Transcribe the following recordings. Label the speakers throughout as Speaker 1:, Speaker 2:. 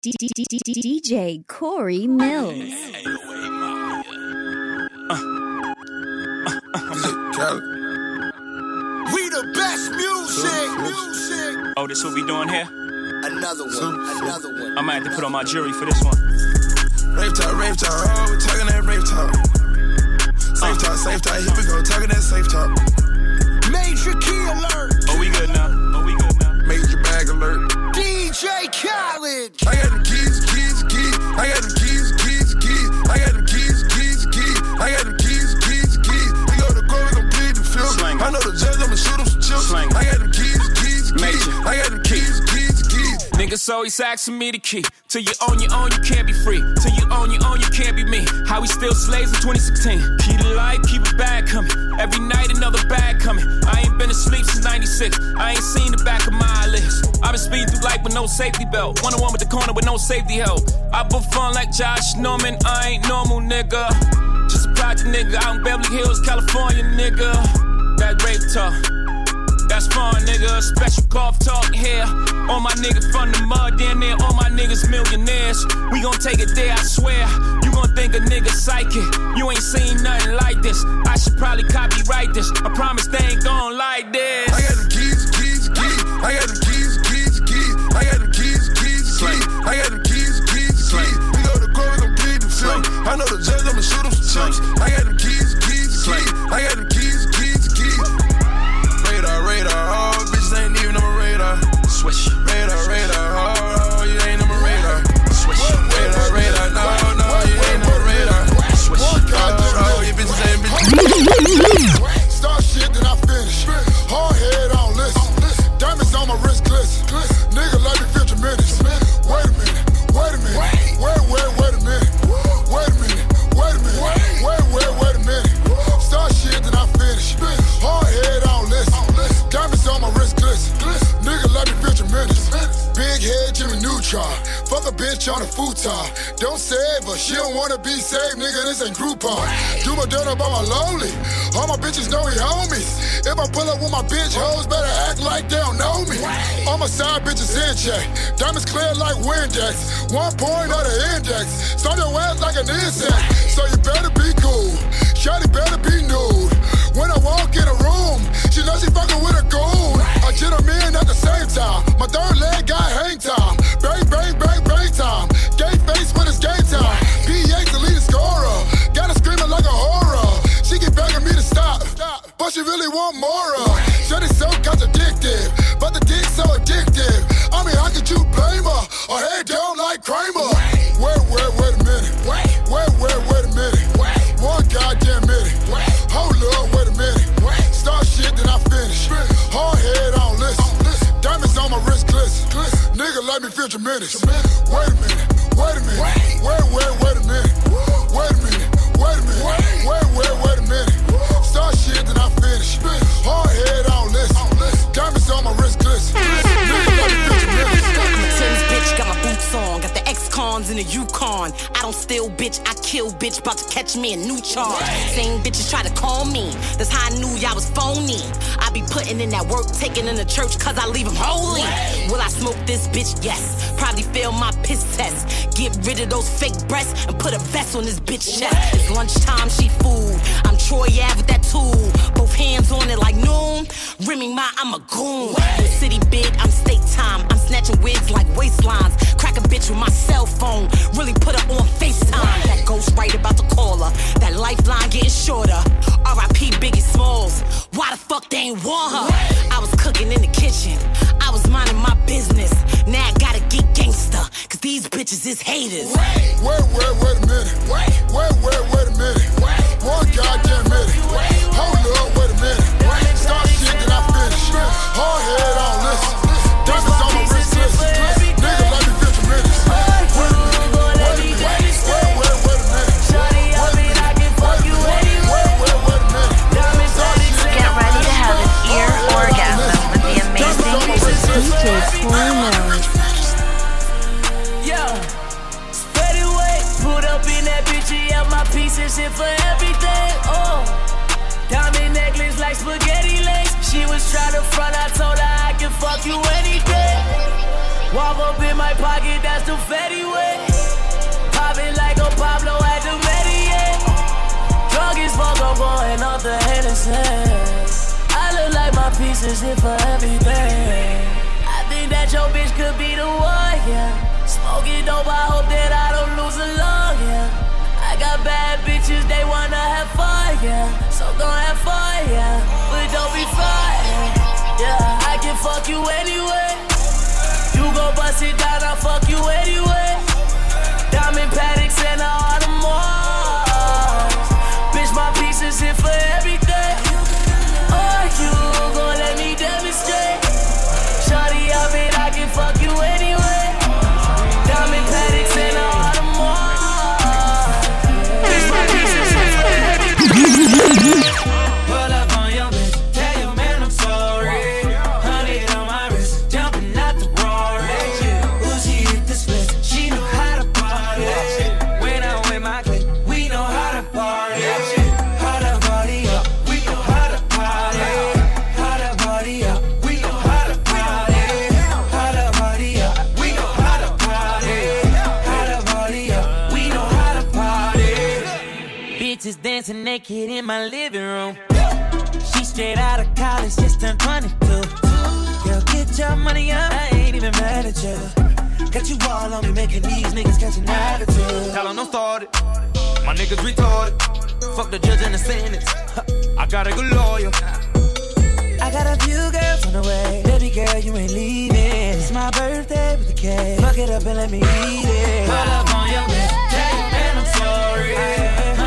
Speaker 1: DJ Corey Millz.
Speaker 2: We the best music. Music.
Speaker 3: Oh, this what we doing here?
Speaker 2: Another one. Another one.
Speaker 3: I might have to put on my jury for this one.
Speaker 4: Rave talk, rave talk, oh, we talking that rave talk. Safe talk, safe talk, here we go, talking that safe talk.
Speaker 2: Major key alert.
Speaker 3: Oh, we good now.
Speaker 2: Khaled.
Speaker 4: I got them keys, keys, keys. I got them keys, keys, keys. I got them keys, keys, keys. I got them keys, keys, keys. We go to court, we gon' plead the field. I know the judge, I'ma shoot him some chips. I got them keys, keys, keys. I got them keys.
Speaker 3: Niggas always asking me the key. Till you own your own, you can't be free. Till you own your own, you can't be me. How we still slaves in 2016. Key to life, keep it bag coming. Every night another bag coming. I ain't been asleep since 96. I ain't seen the back of my eyelids. I've been speeding through life with no safety belt. One on one with the corner with no safety help. I put fun like Josh Norman. I ain't normal, nigga. Just a project nigga out in Beverly Hills, California, nigga. That rape talk. That's fun, nigga. Special golf talk here. All my niggas from the mud, damn near all my niggas millionaires. We gon' take it there, I swear. You gon' think a nigga psychic. You ain't seen nothing like this. I should probably copyright this. I promise they ain't gon' like this.
Speaker 4: I got them keys, keys, keys. I got them keys, keys, keys. I got them keys, keys, keys. I got them keys, keys, keys. We go to court, gon' plead the field. I know the judge, I'ma shoot him some chips. I got them keys, keys, keys. I got keys, keys,
Speaker 5: bitch on a futon. Don't save her. She don't wanna be saved, nigga. This ain't Groupon. Do my dirt on my lonely. All my bitches know we homies. If I pull up with my bitch hoes, better act like they don't know me. All my side bitches in check. Diamonds clear like Windex. One point of the index. Start your ass like an insect. So you better be cool. Shawty better be nude. When I walk in a room, she knows she fucking with a goon. Them in at the same time. My third leg addictive. I mean, how could you blame her? Her head down like Kramer. Wait, wait, wait a minute. Wait, wait, wait, wait a minute. Wait, one goddamn minute. Wait, Hold up, wait a minute. Wait, Start shit, then I finish. Hard head on listen. Diamonds on my wrist glisten. Nigga let me feel tremendous. Wait a minute, wait a minute. Wait, wait, wait. Wait
Speaker 6: the Yukon. I don't steal, bitch, I kill, bitch, about to catch me a new charge. Same bitches try to call me, that's how I knew y'all was phony. I be putting in that work, taking in the church, cause I leave them holy. Will I smoke this bitch? Yes. Probably fail my piss test. Get rid of those fake breasts and put a vest on this bitch chest. It's lunchtime, she food. I'm Troy Ave with that tool. Both hands on it like noon. Rimming my, I'm a goon. The city big, I'm state time. I'm snatching wigs like waistlines. Crack a bitch with my cell phone. Really put her on FaceTime. That ghost right about to call her. That lifeline getting shorter. R.I.P. Biggie Smalls. Why the fuck they ain't want her? I was cooking in the kitchen. I was minding my business. Now I gotta get gangster. Cause these bitches is haters.
Speaker 5: Wait, wait, wait a minute. Wait, wait, wait, wait a minute. One goddamn minute. Hold up, wait a minute. Start shit, then I finish. Hard head on listen. Diamonds on my wrist listen. Nigga let me feel tremendous. Wait a minute, wait a relationship for everything. Oh, diamond necklace like spaghetti links.
Speaker 1: She
Speaker 5: was
Speaker 1: trying to
Speaker 5: front, I
Speaker 1: told
Speaker 5: her
Speaker 1: I can fuck
Speaker 7: you any day. Walk up in my
Speaker 8: pocket, that's the Fetty way. Popping like a Pablo at the Mediate. Drug is fuck, I'm going off the Hennessy. I look like my pieces here for everything. I think that your bitch could be the one, yeah. Smoking dope, I hope that I don't lose a lung got bad bitches, they wanna have fun, yeah. So gon' have fun, yeah. But don't be flying, yeah. I can fuck you anyway. You gon' bust it down, I'll fuck you anyway. Diamond paddocks and a naked in my living room. She straight out of college, just turned 22. Girl, get your money up, I ain't even mad at you. Got you all on me, making these niggas catch an attitude.
Speaker 9: Tell 'em don't start it. My niggas retarded. Fuck the judge and the sentence. I got a good lawyer.
Speaker 8: I got a few girls on the way. Baby girl, you ain't leaving. It's my birthday with the cake. Fuck it up and let me eat it. Pull up on your your man I'm sorry.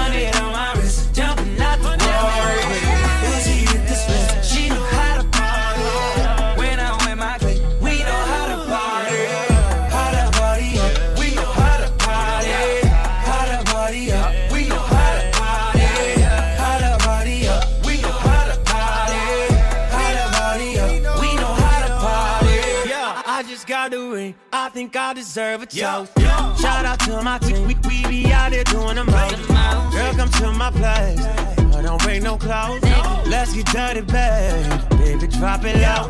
Speaker 8: Think I deserve a toast. Shout out to my team. We, we be out there doing the most. Girl, come to my place. I don't bring no clothes. Let's get dirty, babe. Baby, drop it low.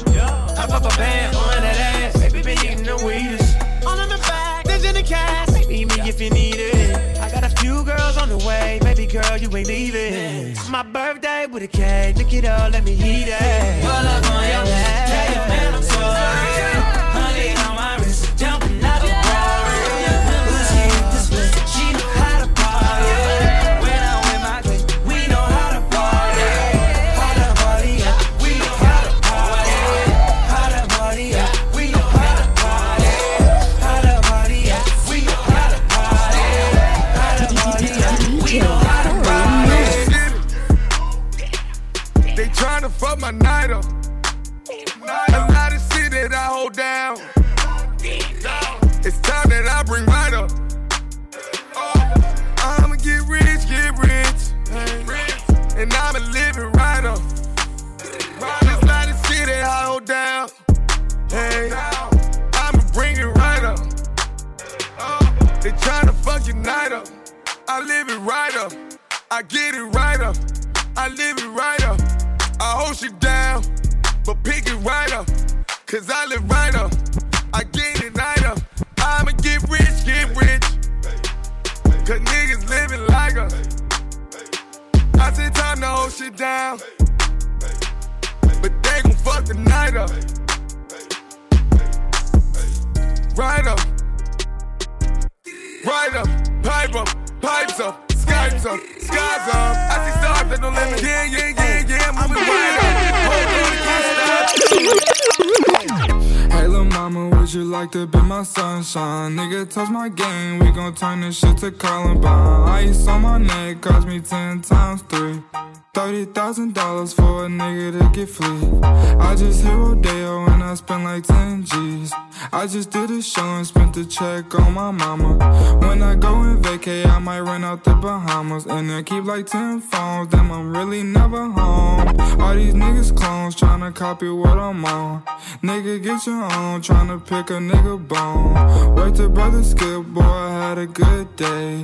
Speaker 8: I pop a band on that ass. Baby, been eating the weedest. All in the bag, there's in the cash. Meet me if you need it. I got a few girls on the way. Baby girl, you ain't leaving. My birthday with a cake. Look it up, let me eat it. Pull up on your back. Tell your man I'm sorry.
Speaker 4: They tryna fuck your night up. I live it right up. I get it right up. I live it right up. I hold you down, but pick it right up. Cause I live right up. I get it right up. I'ma get rich, get rich. Cause niggas living like us. I said time to hold shit down. But they gon' fuck the night up. Right up. Right up. Pipe up. Pipes up. Skypes up. Skies up. I see stars that don't me. Yeah, yeah, yeah, yeah. Moving right up. Hold on, can't stop.
Speaker 10: Hey, lil' mama, would you like to be my sunshine? Nigga, touch my game, we gon' turn this shit to Columbine. Ice on my neck cost me 10 times 3. $30,000 for a nigga to get free. I just hit Rodeo and I spent like 10 G's. I just did a show and spent the check on my mama. When I go and vacay, I might run out the Bahamas. And then keep like 10 phones, damn, I'm really never home. All these niggas clones tryna copy what I'm on. Nigga, get your own, tryna pick a nigga bone. Worked to brother Skip, boy, I had a good day.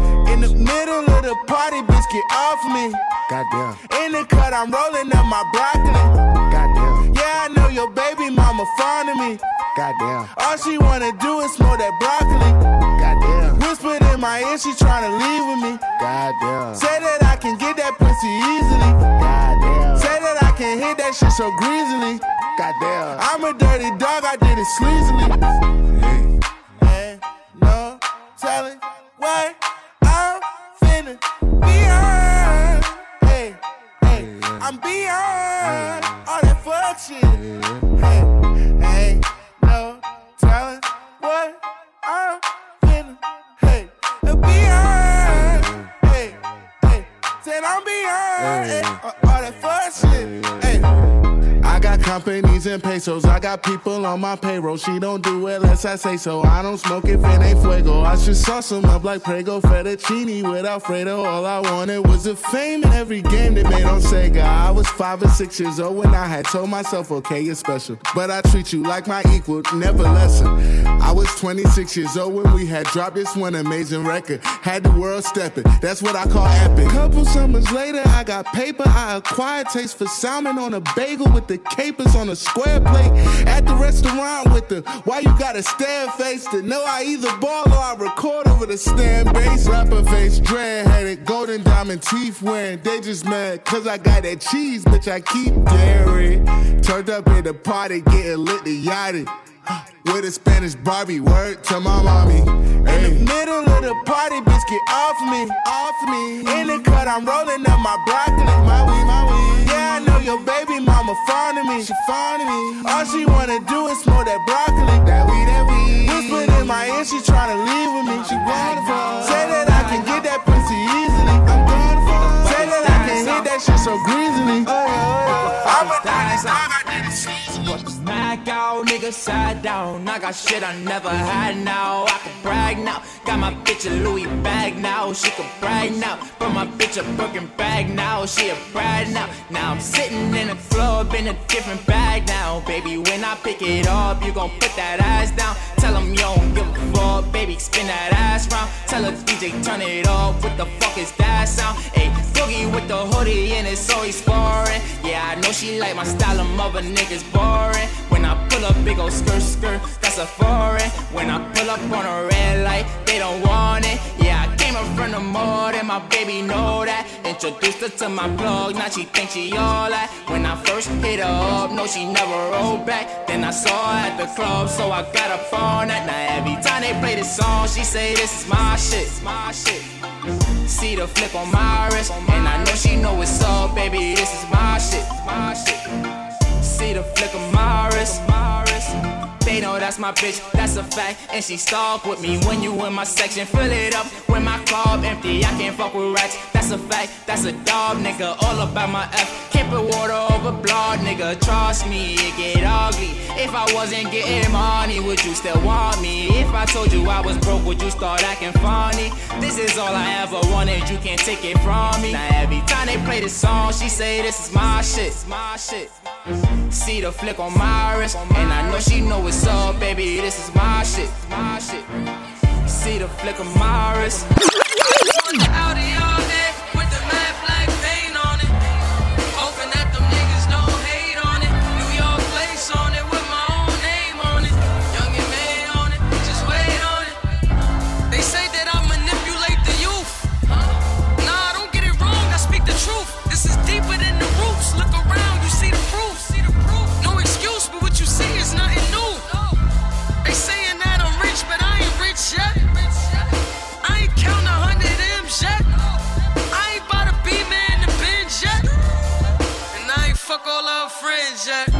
Speaker 11: In the middle of the party, bitch, get off me.
Speaker 5: Goddamn.
Speaker 11: In the cut, I'm rolling up my broccoli.
Speaker 5: Goddamn.
Speaker 11: Yeah, I know your baby mama fond of me.
Speaker 5: Goddamn.
Speaker 11: All she wanna do is smoke that broccoli.
Speaker 5: Goddamn.
Speaker 11: Whispered in my ear, she tryna leave with me.
Speaker 5: Goddamn.
Speaker 11: Say that I can get that pussy easily.
Speaker 5: Goddamn.
Speaker 11: Say that I can hit that shit so greasily.
Speaker 5: Goddamn.
Speaker 11: I'm a dirty dog, I did it sleazily. Hey. Ain't no telling what I'm beyond all that shit. Hey, ain't no telling what I'm finna. Hey, beyond. Hey, hey, said I'm beyond eh, all that shit. Hey. Companies and pesos. I got people on my payroll. She don't do it unless I say so. I don't smoke if it ain't fuego. I should sauce them up like Prego fettuccine with Alfredo. All I wanted was the fame in every game they made on Sega. I was five or six years old when I had told myself, okay, you're special. But I treat you like my equal, never lesser. I was 26 years old when we had dropped this one amazing record. Had the world stepping. That's what I call epic. Couple summers later, I got paper. I acquired taste for salmon on a bagel with the capers on a square plate. At the restaurant with the why you gotta stand face to know I either ball or I record over the stand bass. Rapper face, dread headed, golden diamond teeth wearing. They just mad cause I got that cheese, bitch. I keep daring. Turned up at the party, getting lit to yachty. With a Spanish Barbie, word to my mommy. In the middle of the party, bitch, get off me, off me. In the cut, I'm rolling up my broccoli, my weed, my weed. Yeah, I know your baby mama fond of me, she fond of me. All she wanna do is smoke that broccoli, that weed, that weed. Whispered in my ear, she tryna leave with me, she wanna. Say that I can get that pussy easily, I'm fall. Say that I can hit that shit so greasily. Oh,
Speaker 12: I'm oh, Nigga, side down. I got shit I never had now. I can brag now. Got my bitch a Louis bag now. She can brag now. But my bitch a Birkin bag now. She a bride now. Now I'm sitting in a club in a different bag now. Baby, when I pick it up, you gon' put that ass down. Tell him you don't give a fuck, baby, spin that ass round. Tell her DJ, turn it off. What the fuck is that sound? Ayy, boogie with the hoodie and it's always foreign. Yeah, I know she like my style, of mother niggas boring. I pull up, big old skirt, skirt, that's a foreign. When I pull up on a red light, they don't want it. Yeah, I came up from the mud and my baby know that. Introduced her to my plug, now she think she all that. When I first hit her up, no, she never rolled back. Then I saw her at the club, so I got up on that. Now every time they play this song, she say this is my shit, it's my shit. See the flip on my wrist, and I know she know what's up, baby. This is my shit, my shit. See the flick of my wrist. They know that's my bitch, that's a fact. And she stalk with me when you in my section. Fill it up when my club empty. I can't fuck with rats, that's a fact. That's a dog, nigga. All about my F. Can't put water over blood, nigga. Trust me, it get ugly. If I wasn't getting money, would you still want me? If I told you I was broke, would you start acting funny? This is all I ever wanted, you can't take it from me. Now every time they play this song, she say this is my shit, my shit. See the flick on my wrist, and I know she know what's up, baby. This is my shit, my shit. See the flick of my wrist.
Speaker 13: Audi all Yeah.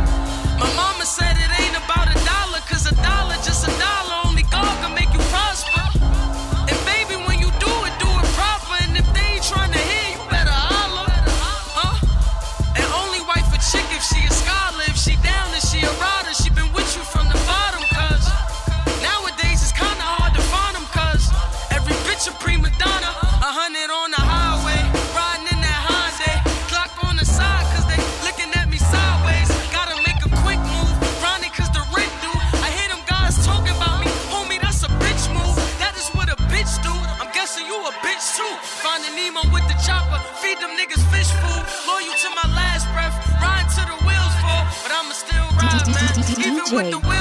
Speaker 13: Nemo with the
Speaker 14: chopper. Feed them niggas fish food. Loyal to my last breath. Ride to the wheels fall. But I'ma still ride, man. Even with the wheels.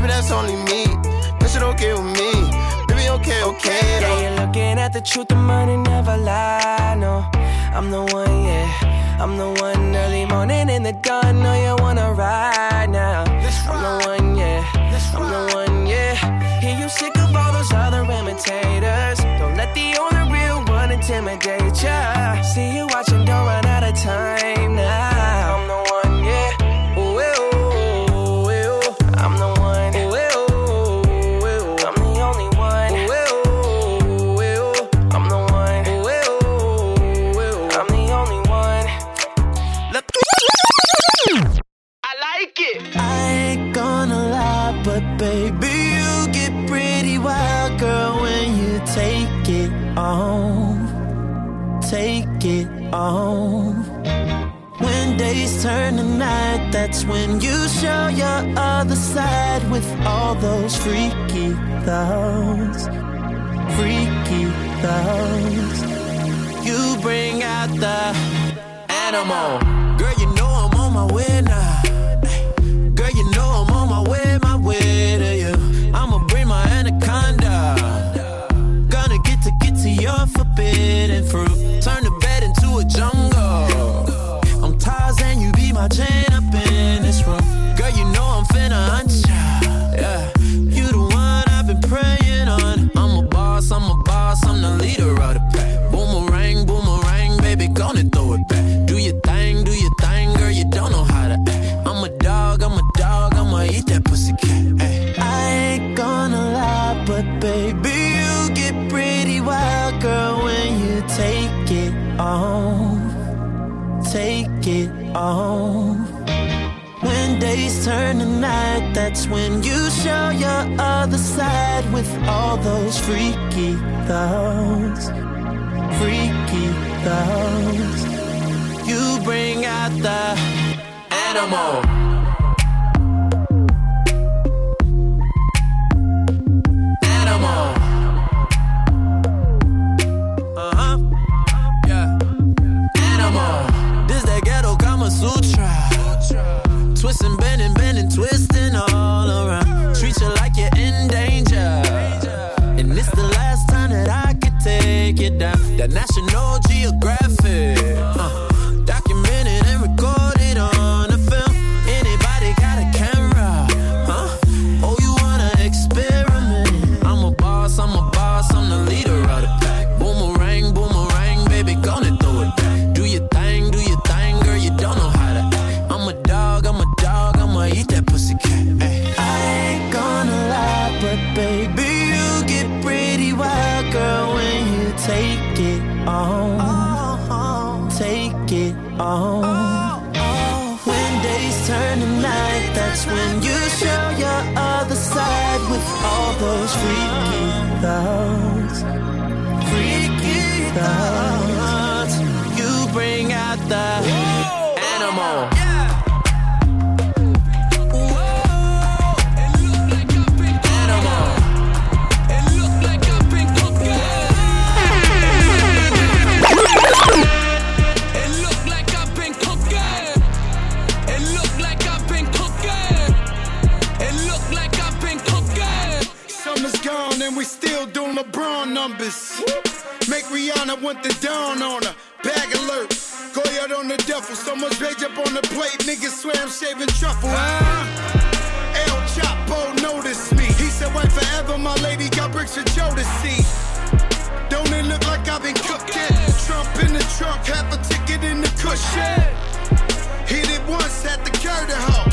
Speaker 15: Baby, that's only me. That shit okay with me. Baby, okay, okay. Though.
Speaker 16: Yeah, you're looking at the truth, the money never lie. No, I'm the one, yeah. I'm the one early morning in the dawn. No, you wanna ride now. I'm the one, yeah. I'm the one, yeah. Hear you sick of all those other imitators. Don't let the only real one intimidate you.
Speaker 15: Oh, When days turn to night, that's when you show your other side with all those freaky thoughts. Freaky thoughts. You bring out the animal. Girl, you know I'm on my way now turn
Speaker 17: to night, that's when you show your other side with all those freaky thoughts. Freaky thoughts. You bring out the animal. Animal.
Speaker 18: Ticket in. Hit it once, had to curve the hoe.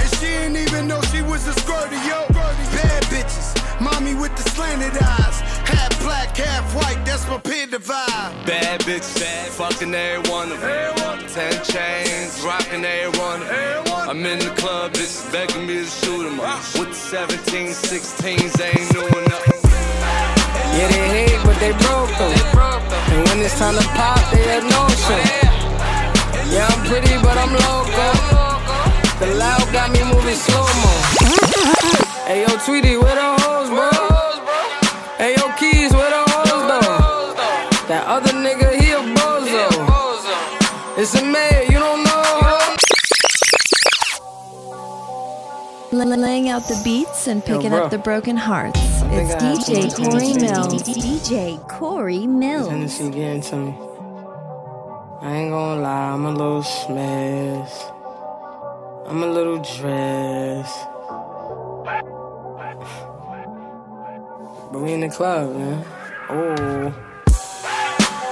Speaker 18: And she didn't even know she was a squirter, yo. Bad bitches, mommy with the slanted eyes. Half black, half white, that's my peer divide.
Speaker 4: Bad bitch, bad, fucking every one of them. Ten chains, rocking every one of them. I'm in the club, bitches begging me to shoot 'em up. With the 17, 16s, ain't new enough.
Speaker 19: Yeah, they hate, but they broke though. And when it's time to pop, they have no show. Yeah, I'm pretty, but I'm loco. The loud got me moving slow mo. Hey, yo, Tweety, where the hoes, bro? Hey, yo, Keys, where the hoes, though? That other nigga, he a bozo. It's a mayor, you don't know.
Speaker 20: Laying out the beats and picking
Speaker 19: bro.
Speaker 20: up the broken hearts. It's DJ Corey. Millz. DJ Corey Millz.
Speaker 19: Tennessee getting to me. I ain't gonna lie, I'm a little smashed. I'm a little dressed. But we in the club, man. Oh.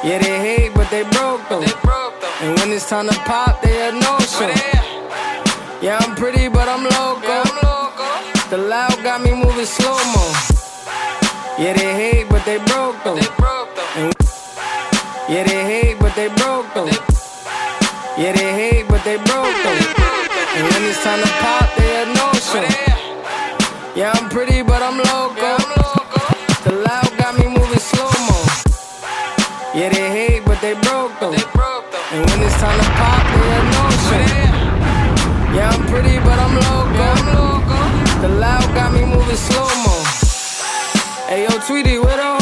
Speaker 19: Yeah, they hate, but they broke though. And when it's time to pop, they had no show. Yeah, I'm pretty, but I'm loco. The loud got me moving slow mo. Yeah, they hate, but they broke though. And yeah, they hate, but they broke though. Yeah, they hate, but they broke though. And when it's time to pop, they had no show. Yeah, I'm pretty, but I'm loco. The loud got me moving slow mo. Yeah, they hate, but they broke though. And when it's time to pop, they had no show. Yeah, I'm pretty, but I'm loco. The loud got me moving slow mo. Hey, yo, Tweety, where the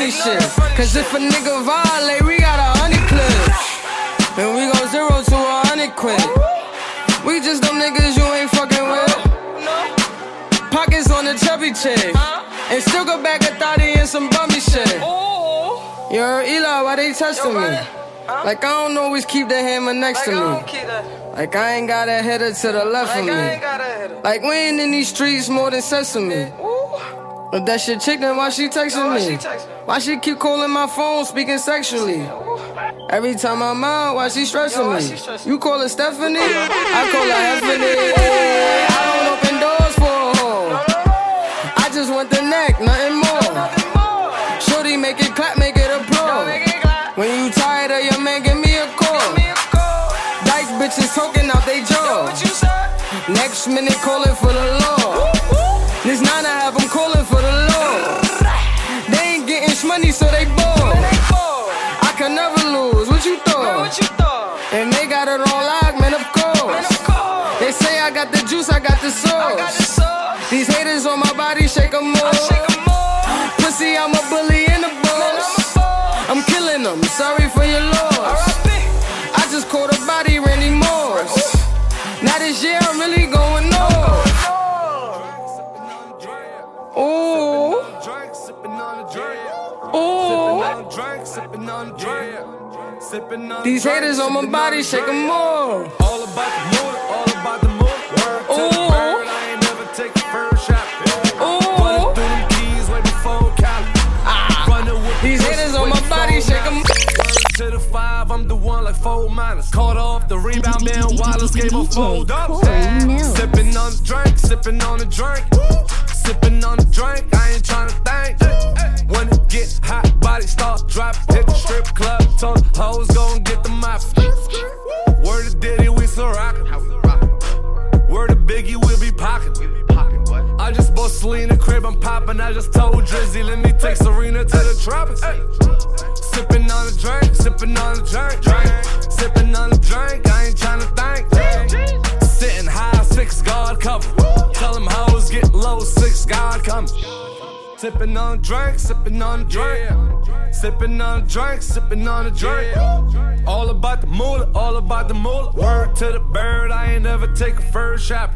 Speaker 19: funny shit. Cause if a nigga violate, we got a hundred clips. And we go zero to a hundred quid. We just them niggas you ain't fucking with. Pockets on the chubby chick. And still go back a thotty and some bummy shit. Yo, Eli, why they testing me? Like I don't always keep the hammer next to me. Like I ain't got a header to the left of me. Like we ain't in these streets more than sesame. But that shit chicken, why she texting me? Why she keep calling my phone, speaking sexually? Every time I'm out, why she stressing me? You call her Stephanie? I call her Stephanie. I don't open doors for a hoe. I just want the neck, nothing more. Shorty, make it clap, make it a pro. When you tired of your man, give me a call. Dyke bitches talking out they jaw. Next minute calling for the law. Money, so they bored. I can never lose. What you thought? And they got it on lock, man. Of course. They say I got the juice, I got the sauce. These haters on my body, shake 'em more. Shake them more. Pussy, I'm a bully in the boss. I'm killing them. Sorry for your loss. I just caught a body, Randy Moss. Now this year I'm really going. Ooh. Ooh. These haters on my body, shake 'em more.
Speaker 4: All about the mood, all about the mood. Word to the oh. bird, I ain't never take a first shot. Oh. Running through them keys way before Cali. Ah. Running with
Speaker 19: These haters on my body, shake 'em.
Speaker 4: Word to the five, I'm the one like four minus. Caught off the rebound, man. Wallace gave a fold up. Sipping on the drink, sipping on the drink. Sipping on the drink, I ain't tryna think. When it get hot, body start dropping. Hit the strip club, told hoes gon' get the mop. Word to Diddy, we so rockin'. Word to Biggie, we'll be pockin'. I just bought Selena crib, I'm poppin'. I just told Drizzy, let me take Serena to the tropics. Sippin' on the drink, sippin' on the drink, drink. Sippin' on the drink, I ain't tryna think. Sitting high, six guard cover. Tell them hoes get low, six guard come. Sippin' on the drink, sippin' on the drink. Sippin' on the drink, sippin' on the drink. All about the moolah, all about the moolah. Word to the bird, I ain't never take a first shot.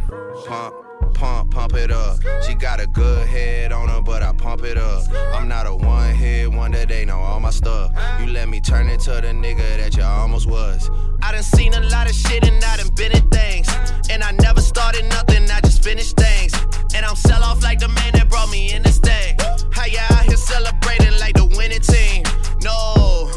Speaker 21: Pump, pump, pump it up. She got a good head on her, but I pump it up. I'm not a one hit wonder, they know all my stuff. You let me turn into the nigga that you almost was. I done seen a lot of shit and I done been in things. And I never started nothing, I just finished things. And I'm sell off like the man that brought me in this thing. How ya out here celebrating like the winning team? No,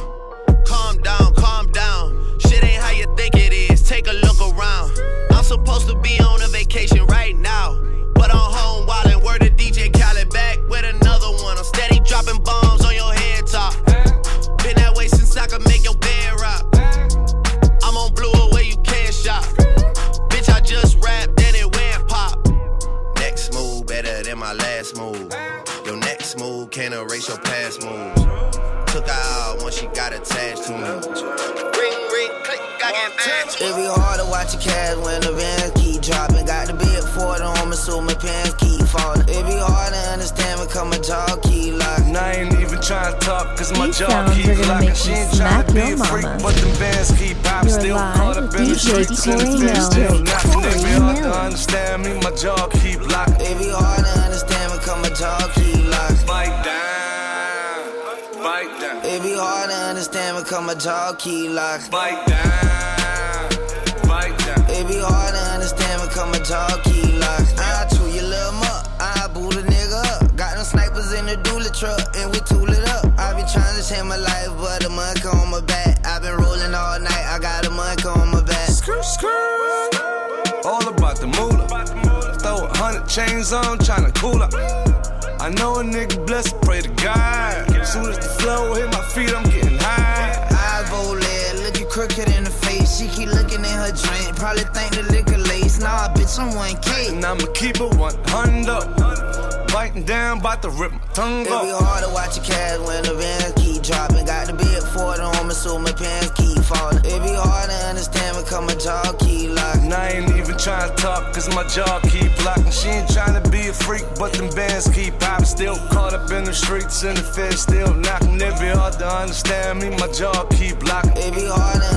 Speaker 21: calm down, calm down. Shit ain't how you think it is. Take a look around. Supposed to be on a vacation right now. But I'm home wildin', word to DJ Khaled back with another one. I'm steady dropping bombs on your head top. Been that way since I could make your bed rock. I'm on blue away, you can't shop. Bitch, I just rapped and it went pop. Next move better than my last move. Your next move can't erase your past moves. Took her out once she got attached to me.
Speaker 22: It be hard to watch your cash when the bands keep dropping. Got the big Ford on me, so my pants keep falling. It be hard to understand because my jaw keep locking.
Speaker 4: And I ain't even trying to talk, cause my
Speaker 20: These
Speaker 4: jaw
Speaker 20: sounds
Speaker 4: keep
Speaker 20: are gonna make
Speaker 4: She
Speaker 20: you
Speaker 4: ain't trying
Speaker 20: smack
Speaker 4: to be
Speaker 20: your
Speaker 4: a freak,
Speaker 20: mama.
Speaker 4: but them bands keep pop.
Speaker 20: You're
Speaker 4: Still
Speaker 20: live
Speaker 4: caught up
Speaker 20: with
Speaker 4: in the
Speaker 20: DJ
Speaker 4: streets and the
Speaker 20: Corey
Speaker 4: still knocking. It be hard to understand me, my jaw keep locking.
Speaker 22: It be hard to understand because my jaw keep locking.
Speaker 4: Bite down, bite down,
Speaker 22: It be hard to understand because my jaw keep locking.
Speaker 4: bite down, bite down.
Speaker 22: It be hard to understand because my jaw keep locking. I chew your little muck, I boot a nigga up. Got them snipers in the dually truck and we tool it up. I been trying to change my life, but a monk on my back. I been rolling all night, I got a monk on my back.
Speaker 4: Skirt, skirt. All about the moolah. Throw a hundred chains on, tryna cool up. I know a nigga blessed, pray to God. Soon as the flow hit my feet, I'm getting
Speaker 22: She keep looking in her drink, probably think the liquor lace. Nah, bitch, I'm 1K.
Speaker 4: And I'ma keep it 100 up. Biting down, bout to rip my tongue
Speaker 22: It be hard to watch your cash when the bands keep dropping. Got to the big Ford home, me, so my pants keep falling. It be hard to understand because my jaw keep locking.
Speaker 4: And I ain't even trying to talk, cause my jaw keep locking. She ain't tryna be a freak, but them bands keep popping. Still caught up in the streets and the feds still knocking. It be hard to understand me, my jaw keep locking.
Speaker 22: It be hard to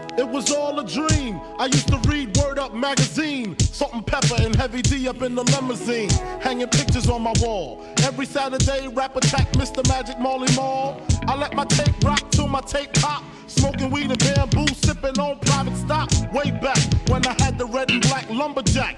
Speaker 23: It was all a dream. I used to read Word Up magazine. Salt-n-Pepa and heavy D up in the limousine. Hanging pictures on my wall. Every Saturday, rap attack Mr. Magic Marley Marl. I let my tape rock till my tape pop. Smoking weed and bamboo, sipping on private stock. Way back when I had the red and black lumberjack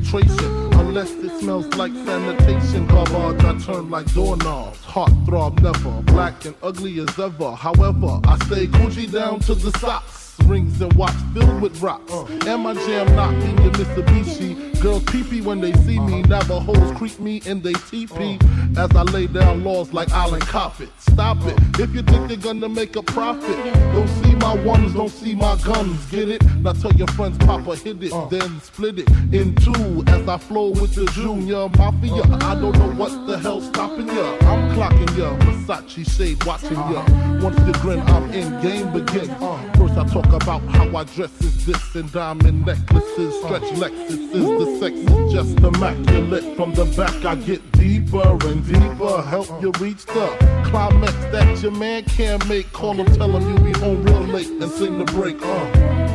Speaker 23: Penetration. Unless it smells like sanitation. Garbage I turn like doorknobs. Heart throb never, black and ugly as ever. However, I stay Gucci down to the socks. Rings and watch filled with rocks. And my jam knocking your Mitsubishi. Girls pee when they see me. Uh-huh. Navajos creep me in they teepee. Uh-huh. As I lay down laws like Island Coppet. Stop it. Uh-huh. If you think they're gonna make a profit, don't see my ones, don't see my guns. Get it? Now tell your friends, Papa hit it, uh. then split it in two. As I flow with the Junior Mafia. I don't know what the hell's stopping ya. I'm clocking ya. Versace shade watching ya. Once you grin, I'm in game begin. First I talk about how I dress is this and diamond necklaces, stretch Lexus is the sex is just immaculate. From the back I get deeper and deeper, help you reach the climax that your man can't make. Call him, tell him you be home real late and sing the break. Uh.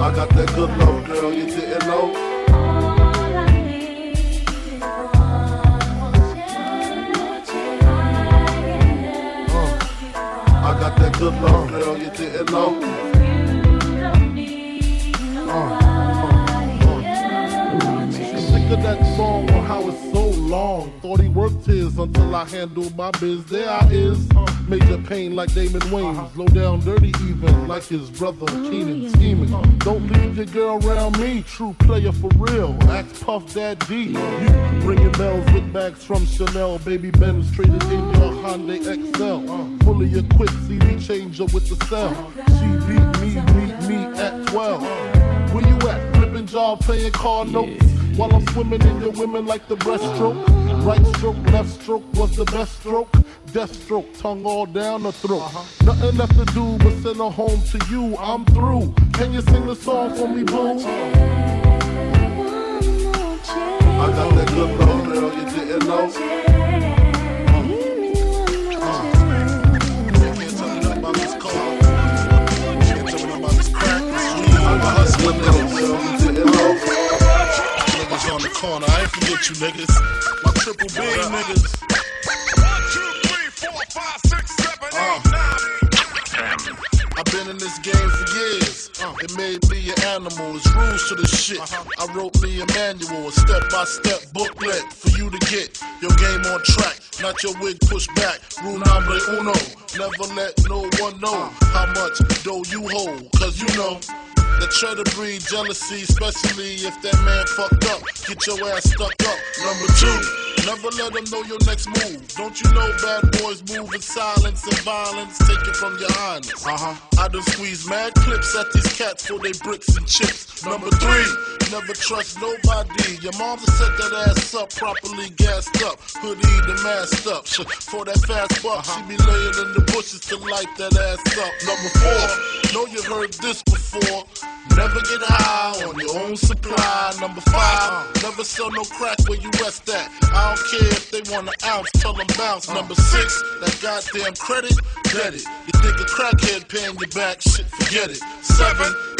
Speaker 23: I got that good love, girl, you didn't know. I got that good love, girl, you didn't know. Uh, that song on how it's so long. Thought he worked his until I handled my biz. There I is. Major pain like Damon Wayans. Low down dirty even like his brother oh, Keenen scheming. Don't leave your girl around me. True player for real. Ask Puff Dad D. You ringing bells with bags from Chanel. Baby Benz traded in your Hyundai Excel. Fully equipped CD changer with the cell. She beat me, beat me at 12. Where you at? Flipping job, playing card notes. While I'm swimming in your women like the breaststroke. Right stroke, left stroke was the best stroke. Death stroke, tongue all down the throat. Uh-huh. Nothing left to do but send her home to you. I'm through. Can you sing the song for me, boo? I got that good love, girl, you didn't know. Uh. Niggas on the corner, I ain't forget you niggas. My triple B niggas. Uh. I've been in this game for years. Uh, it made me an animal. It's rules to the shit. I wrote me a manual, a step-by-step booklet for you to get your game on track. Not your wig pushed back. Rule number uno. Never let no one know how much dough you hold. Cause you know that try to breed jealousy, especially if that man fucked up. Get your ass stuck up. Number two, never let them know your next move. Don't you know bad boys move in silence and violence? Take it from your highness. Uh huh. I done squeeze mad clips at these cats for they bricks and chips. Number three, never trust nobody. Your mama set that ass up properly gassed up, hoodie the masked up. For that fast buck, she be laying in the bushes to light that ass up. Number four, know you heard this before. Never get high on your own supply. Number five, never sell no crack where you rest at. I don't care if they want an ounce, tell them bounce. Uh. Number six, that goddamn credit, get it. You think a crackhead paying you back, shit, forget it. Seven,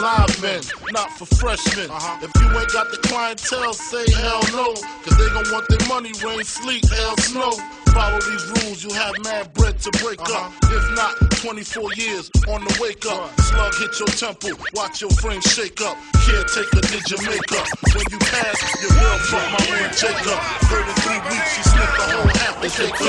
Speaker 23: live men, not for freshmen. If you ain't got the clientele, say hell no, cause they gon' want their money, rain, sleet, hell, snow. Follow these rules, you have mad bread to break up. If not, 24 years on the wake up. Slug hit your temple, watch your frame shake up. Caretaker did your makeup. When you pass, your girl fuck my man Jacob. 33 weeks, she sniffed the whole half apple cake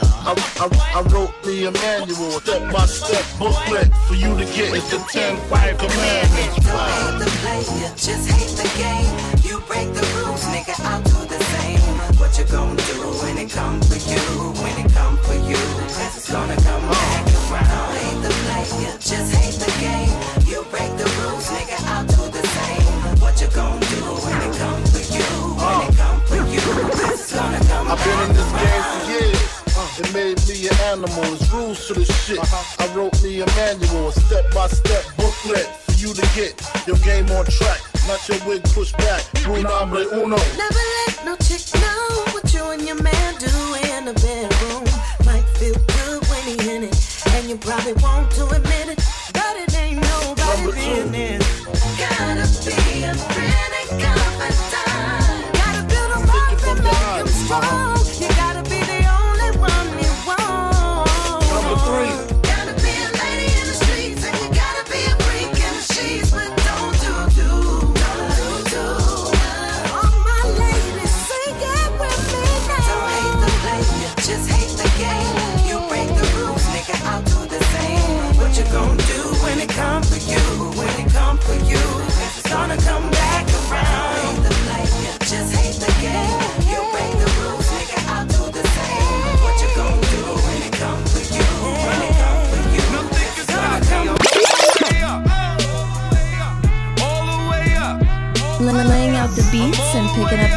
Speaker 23: up. I, I, I wrote me a manual, step by step booklet for you to get. It's the 10 five commandments.
Speaker 16: Hate the player, just hate the game. You break the rules, nigga, I'll do the same. What you gonna do when it for you? When it for you, it's gonna come back around. Hate the player, just hate the game. You break It
Speaker 23: made me an animal. It's rules to this shit. I wrote me a manual, a step by step booklet for you to get your game on track. Not your wig pushed back. Rule number uno.
Speaker 16: Never let no chick know what you and your man do in the bedroom. Might feel good when he in it, and you probably want to admit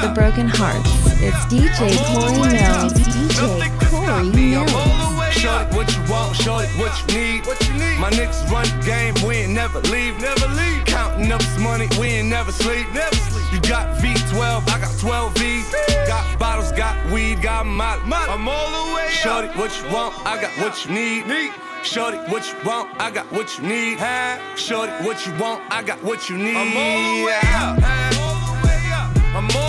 Speaker 16: the
Speaker 20: broken hearts. It's DJ Corey Millz. DJ Corey Millz.
Speaker 4: Shorty, what you want? Shorty, what you need? What you need? My niggas run the game, we ain't never leave, never leave. Counting up this money, we ain't never sleep, never sleep. You got V12, I got 12 V's. Got bottles, got weed, got molly. I'm all the way Shorty, what you want? I got what you need. need. Shorty, what you want? I got what you need. Shorty, what you want? I got what you need. I'm all the way up. I'm all the way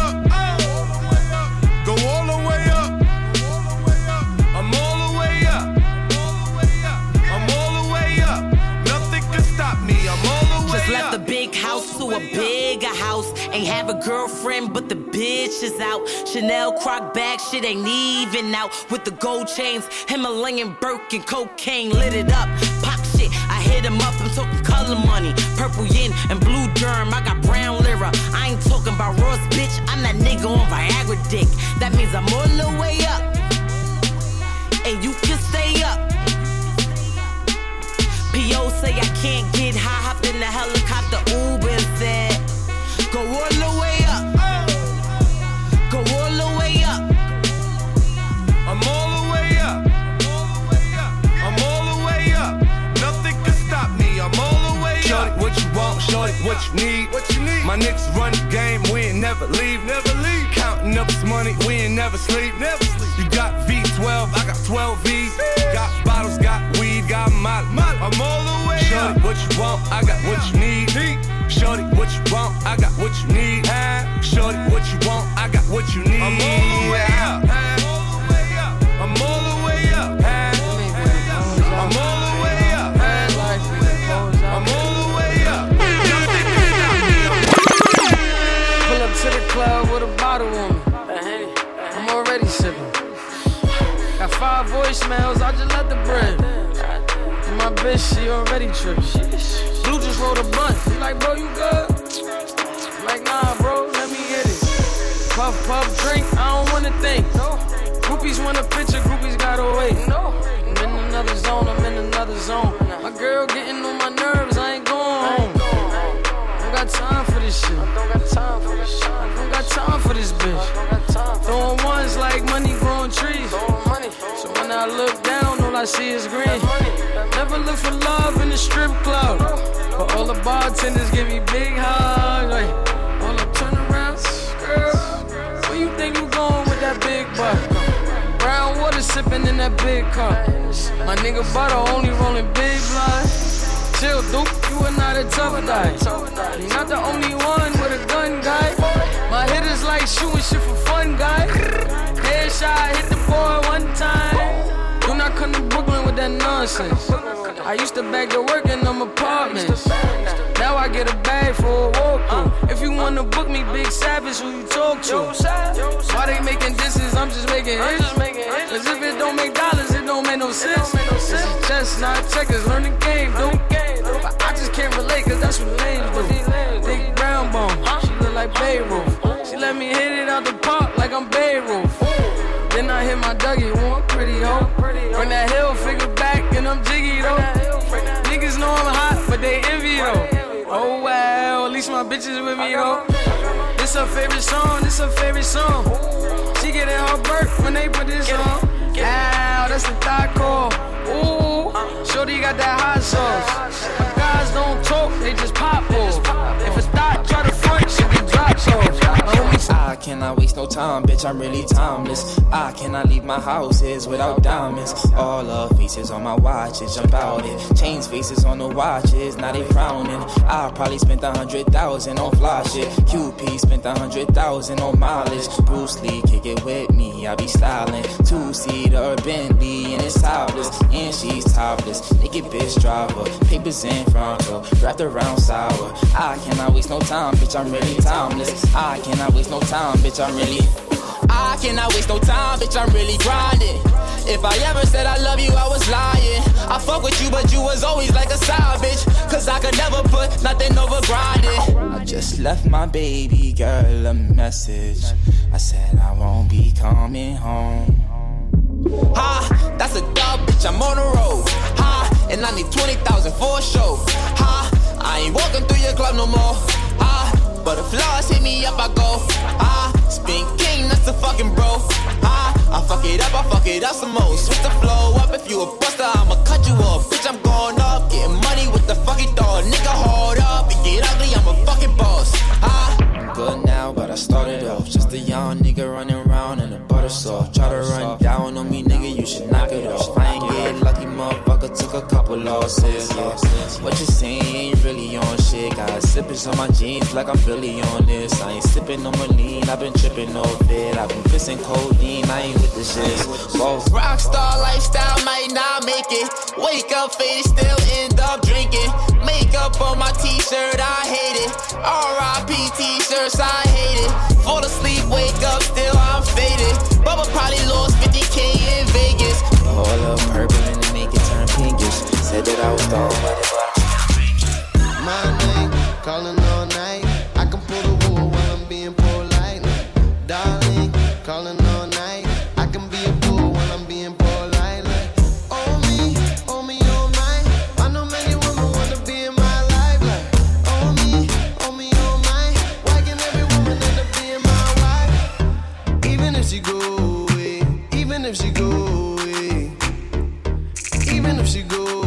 Speaker 6: A bigger house. Ain't have a girlfriend, but the bitch is out. Chanel croc bag, shit ain't even out. With the gold chains, Himalayan Birkin, cocaine lit it up. Pop shit, I hit him up. I'm talking color money, purple yin and blue germ. I got brown lira. I ain't talking about Ross, bitch. I'm that nigga on Viagra dick. That means I'm all the way up, and you can stay up. P.O. say I can't get high, hop in the helicopter, Uber
Speaker 4: what you need? What you need? My niggas run the game. We ain't never leave, never leave. Counting up this money. We ain't never sleep, never sleep. You got V12, I got 12 V's. Got bottles, got weed, got molly. I'm all the way Shorty, up. what you want? I got what you need. Shorty, what you want? I got what you need. Shorty, what you want? I got what you need. I'm all the way up. I'm all the way up.
Speaker 19: Club with a bottle on me. I'm already sipping. Got five voicemails, I just let the bread. And my bitch, she already tripping. Blue just rolled a blunt. He like, bro, you good? I'm like, nah, bro, let me hit it. Puff, puff, drink, I don't wanna think. Groupies want a picture, groupies gotta wait. I'm in another zone, I'm in another zone. I see is green. Never look for love in the strip club. But all the bartenders give me big hugs. Like, all the turnarounds, girl. Where you think you going with that big butt? Brown water sipping in that big cup. My nigga butter only rolling big blood. Chill, Duke, you are not a tough guy. You're not the only one with a gun, guy. My hitters like shooting shit for fun, guy. Headshot, hit the boy one time. Do not come to Brooklyn with that nonsense. I used to bag to work in them apartments. Now I get a bag for a walkthrough. If you wanna book me, Big Savage, who you talk to? Why they making disses? I'm just making hits. Cause if it don't make dollars, it don't make no sense. This is chestnut checkers, learn the game, dude. But I just can't relate, cause that's what lames do. Big brown bone, she look like Beirut. She let me hit it out the park like I'm Babe Ruth. I hit my Dougie, one pretty hoe. Bring that hill figure back and I'm jiggy though. Niggas know I'm hot, but they envy though. Oh wow, at least my bitches with me though. This her favorite song, this her favorite song. She getting her birth when they put this on. Ow, that's the thigh call. Ooh, shorty got that hot sauce. My guys don't talk, they just pop off. If a thought try to front, she be dropped off.
Speaker 12: I cannot waste no time, bitch. I'm really timeless. I cannot leave my houses without diamonds. All the faces on my watches jump out it. Chains faces on the watches, now they frowning. I probably spent a hundred thousand on fly shit. QP spent a hundred thousand on mileage. Bruce Lee kick it with me, I be styling. Two seater Bentley and it's topless, and she's topless. Naked bitch driver, papers in front her, wrapped around sour. I cannot waste no time, bitch, I'm really timeless. I cannot waste no time, bitch, I'm really. I cannot waste no time, bitch, I'm really grinding. If I ever said I love you, I was lying. I fuck with you, but you was always like a side bitch. Cause I could never put nothing over grinding. I just left my baby girl a message. I said I won't be coming home. Ha, that's a dub, bitch, I'm on the road. Ha, and I need 20,000 for a show. Ha, I ain't walking through your club no more. But if flaws hit me up, I go. Ha, spin king, that's a fucking bro. Ha, I fuck it up, I fuck it up some more. Switch the flow up, if you a buster, I'ma cut you off. Bitch, I'm going up, getting money with the fucking dog. Nigga, hold up, and get ugly, I'm a fucking boss. Ha, I'm good now, but I started off just a young nigga running around in a butter soft. Try to run down on me, nigga, you should knock it off. A couple losses. Yeah. What you saying ain't really on shit. Got sippers on my jeans like I'm really on this. I ain't sipping on my lean, I've been tripping off it. I've been pissing codeine, I ain't with the shit. Whoa. Rockstar lifestyle might not make it. Wake up faded, still end up drinking. Makeup on my t-shirt, I hate it. R.I.P. t-shirts, I hate it. Fall asleep, wake up, still I'm faded. Bubba probably lost 50k in Vegas. All up purple Said that I was but
Speaker 24: My name, calling all night. I can pull the wool while I'm being polite. Darling, calling all night. I can be a I'm being. Like, oh me, oh me, oh. I know many women wanna be in my life. Like, me, oh, me. Oh, Why can every woman end up being my wife? Even if she go away, even if she go away, even if she go away,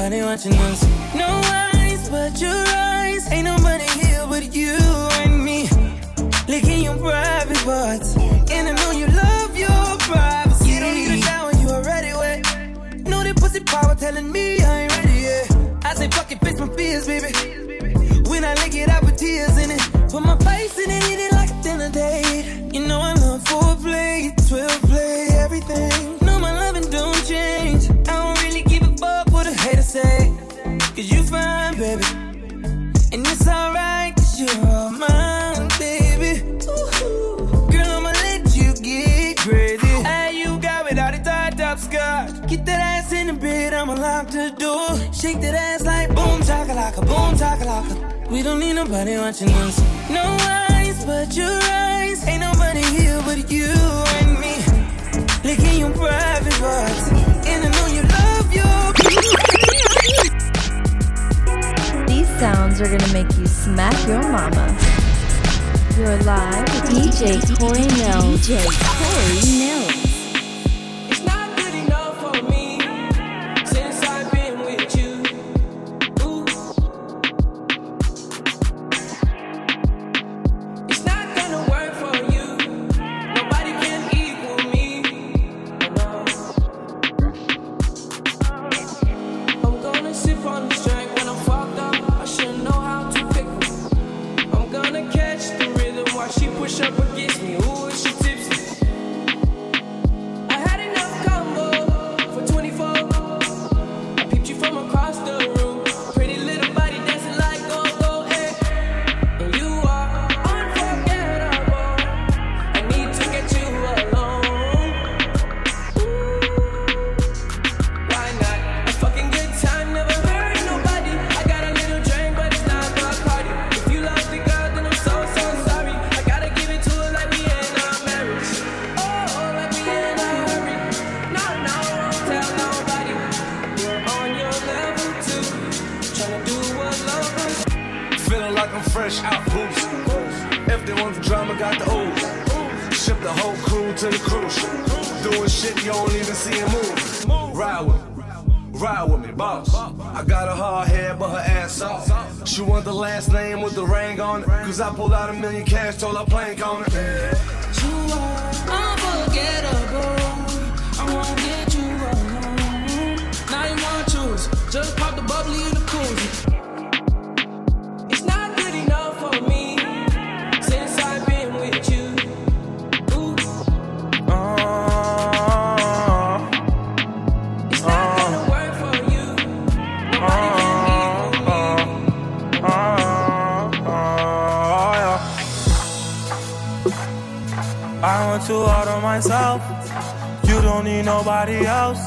Speaker 16: nobody watching us. No eyes but your eyes. Ain't nobody here but you and me. Licking your private parts. And I know you love your privacy. You don't need a shower, you already wet. Know that pussy power telling me I ain't ready yet. I say fuck it, face my fears, baby. When I lick it, I We don't need nobody watching us. No eyes but your eyes. Ain't nobody here but you and me. Licking your private parts. And I know you love your.
Speaker 20: These sounds are gonna make you smack your mama. You're live with DJ Corey Millz. DJ Corey
Speaker 13: Millz. Fresh out boost. If they want the drama, got the ooze. Ship the whole crew to the cruise. Doing shit you don't even see him move. Ride with me. Ride with me, boss. I got a hard head, but her ass soft. She want the last name with the ring on it. Cause I pulled out a million cash, told her plank on it.
Speaker 16: Myself. You don't need nobody else.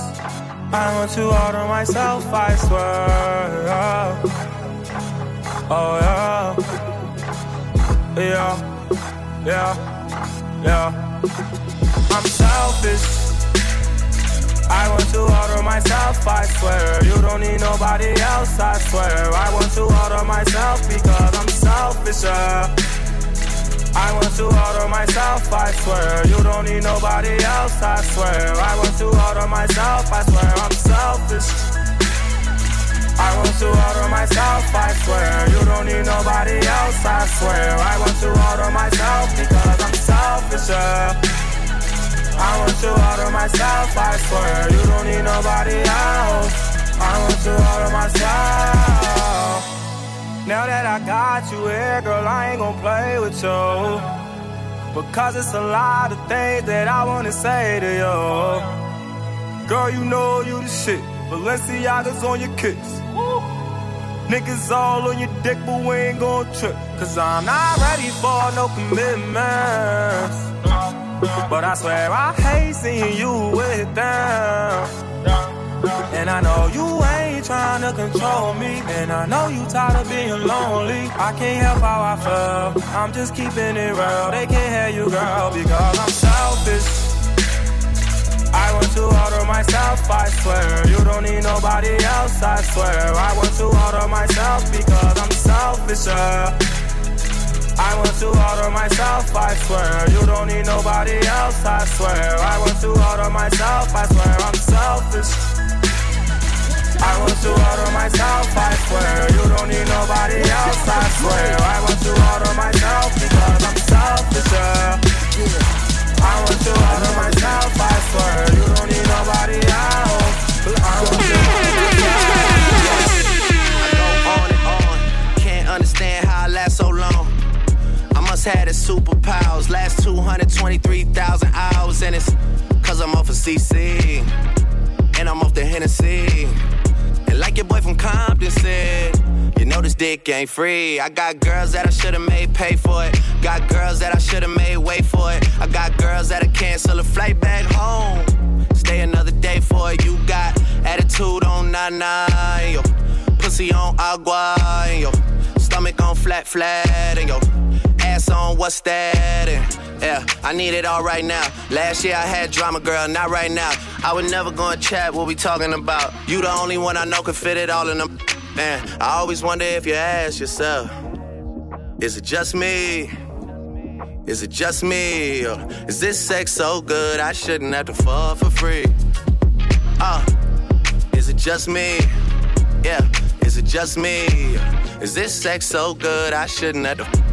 Speaker 16: I want to order myself, I swear. Oh, yeah. Yeah. Yeah. Yeah. I'm selfish. I want to order myself, I swear. You don't need nobody else, I swear. I want to order myself because I'm selfish. Yeah. I want to on myself, I swear. You don't need nobody else, I swear. I want to on myself, I swear. I'm selfish. I want to on myself, I swear. You don't need nobody else, I swear. I want to on myself because I'm selfish. Yeah.
Speaker 25: I want you all on myself, I swear. You don't need nobody else. I want you all on myself. Now that I got you here, girl, I ain't gon' play with you. Because it's a lot of things that I wanna say to you. Girl, you know you the shit. Balenciaga's on your kicks. Niggas all on your dick, but we ain't gon' trip. Cause I'm not ready for no commitments. But I swear I hate seeing you with them. And I know you ain't trying to control me. And I know you tired of being lonely. I can't help how I feel. I'm just keeping it real. They can't hear you, girl, because I'm selfish. I want to order myself, I swear. You don't need nobody else, I swear. I want to order myself because I'm selfish. I want to order myself, I swear. You don't need nobody else, I swear. I want to order myself, I swear. I'm selfish. I want to order myself, I swear. You don't need nobody else, I swear. I want to order myself because I'm selfish. I want to order myself, I swear. You don't need nobody else. I want to order myself.
Speaker 21: on and on. Can't understand how I last so long. I must have superpowers. Last 223,000 hours, and it's cause I'm off of CC. And I'm off the Hennessy. And like your boy from Compton said, you know this dick ain't free. I got girls that I should've made pay for it. Got girls that I should've made wait for it. I got girls that'll cancel a flight back home. Stay another day for it. You got attitude on nine, yo. Pussy on agua, yo. Stomach on flat, flat, and yo. Ass on what's that? And yeah, I need it all right now. Last year I had drama, girl, not right now. I would never go and chat what we talking about. You the only one I know could fit it all in them. Man, I always wonder if you ask yourself, is it just me? Is it just me? Or is this sex so good I shouldn't have to fall for free? Uh, is it just me? Yeah, is it just me? Is this sex so good I shouldn't have to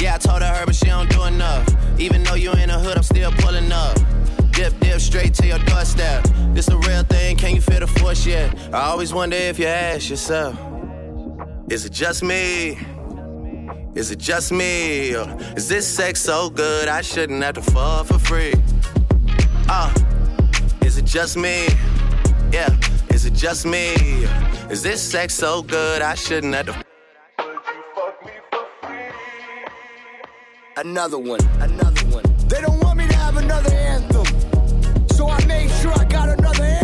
Speaker 21: Yeah, I told her, but she don't do enough. Even though you in the hood, I'm still pulling up. Dip, dip, straight to your doorstep. This a real thing, can you feel the force yet? I always wonder if you ask yourself, is it just me? Is it just me? Or is this sex so good I shouldn't have to fall for free? Uh, is it just me? Yeah, is it just me? Is this sex so good I shouldn't have to
Speaker 15: Another one, another one. They don't want me to have another anthem. So I made sure I got another anthem.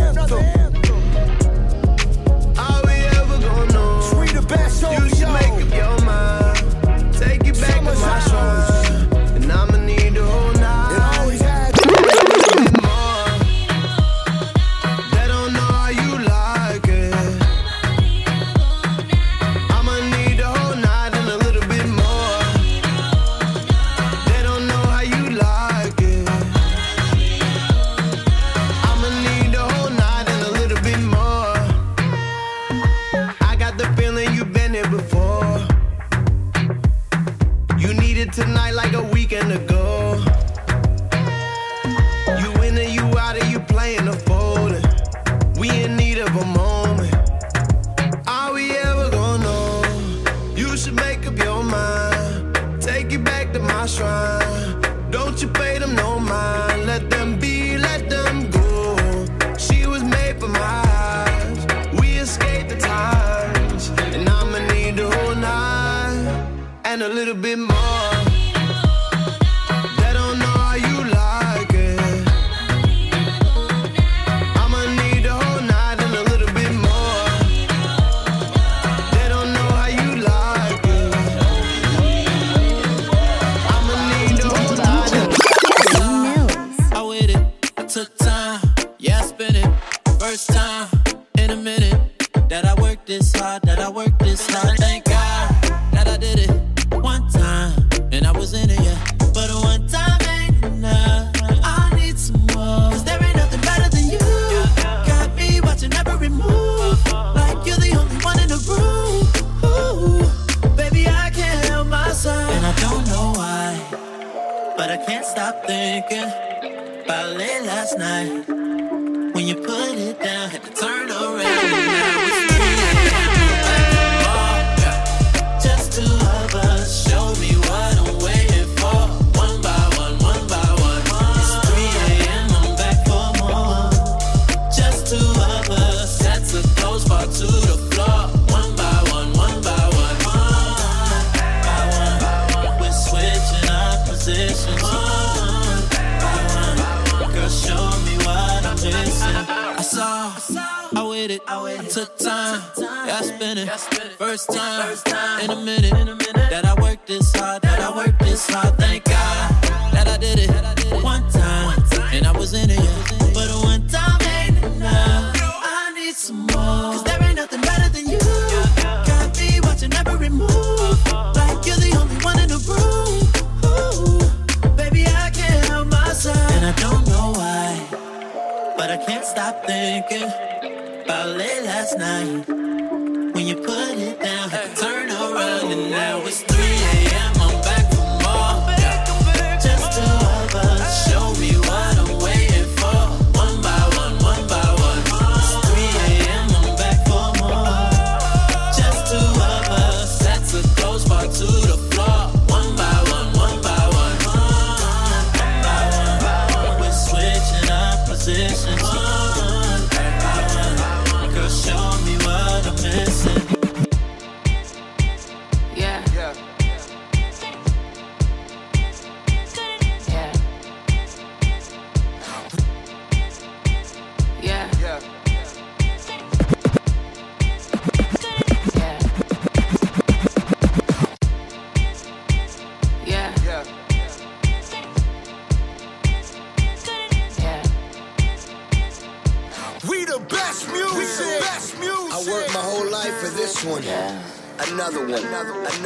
Speaker 25: with
Speaker 17: it. I took time, yeah, I spent it. First time. in a minute. That I worked this hard, that I worked this hard. Thank God that I did it. One time, and I was in it. But one time ain't enough. I need some more.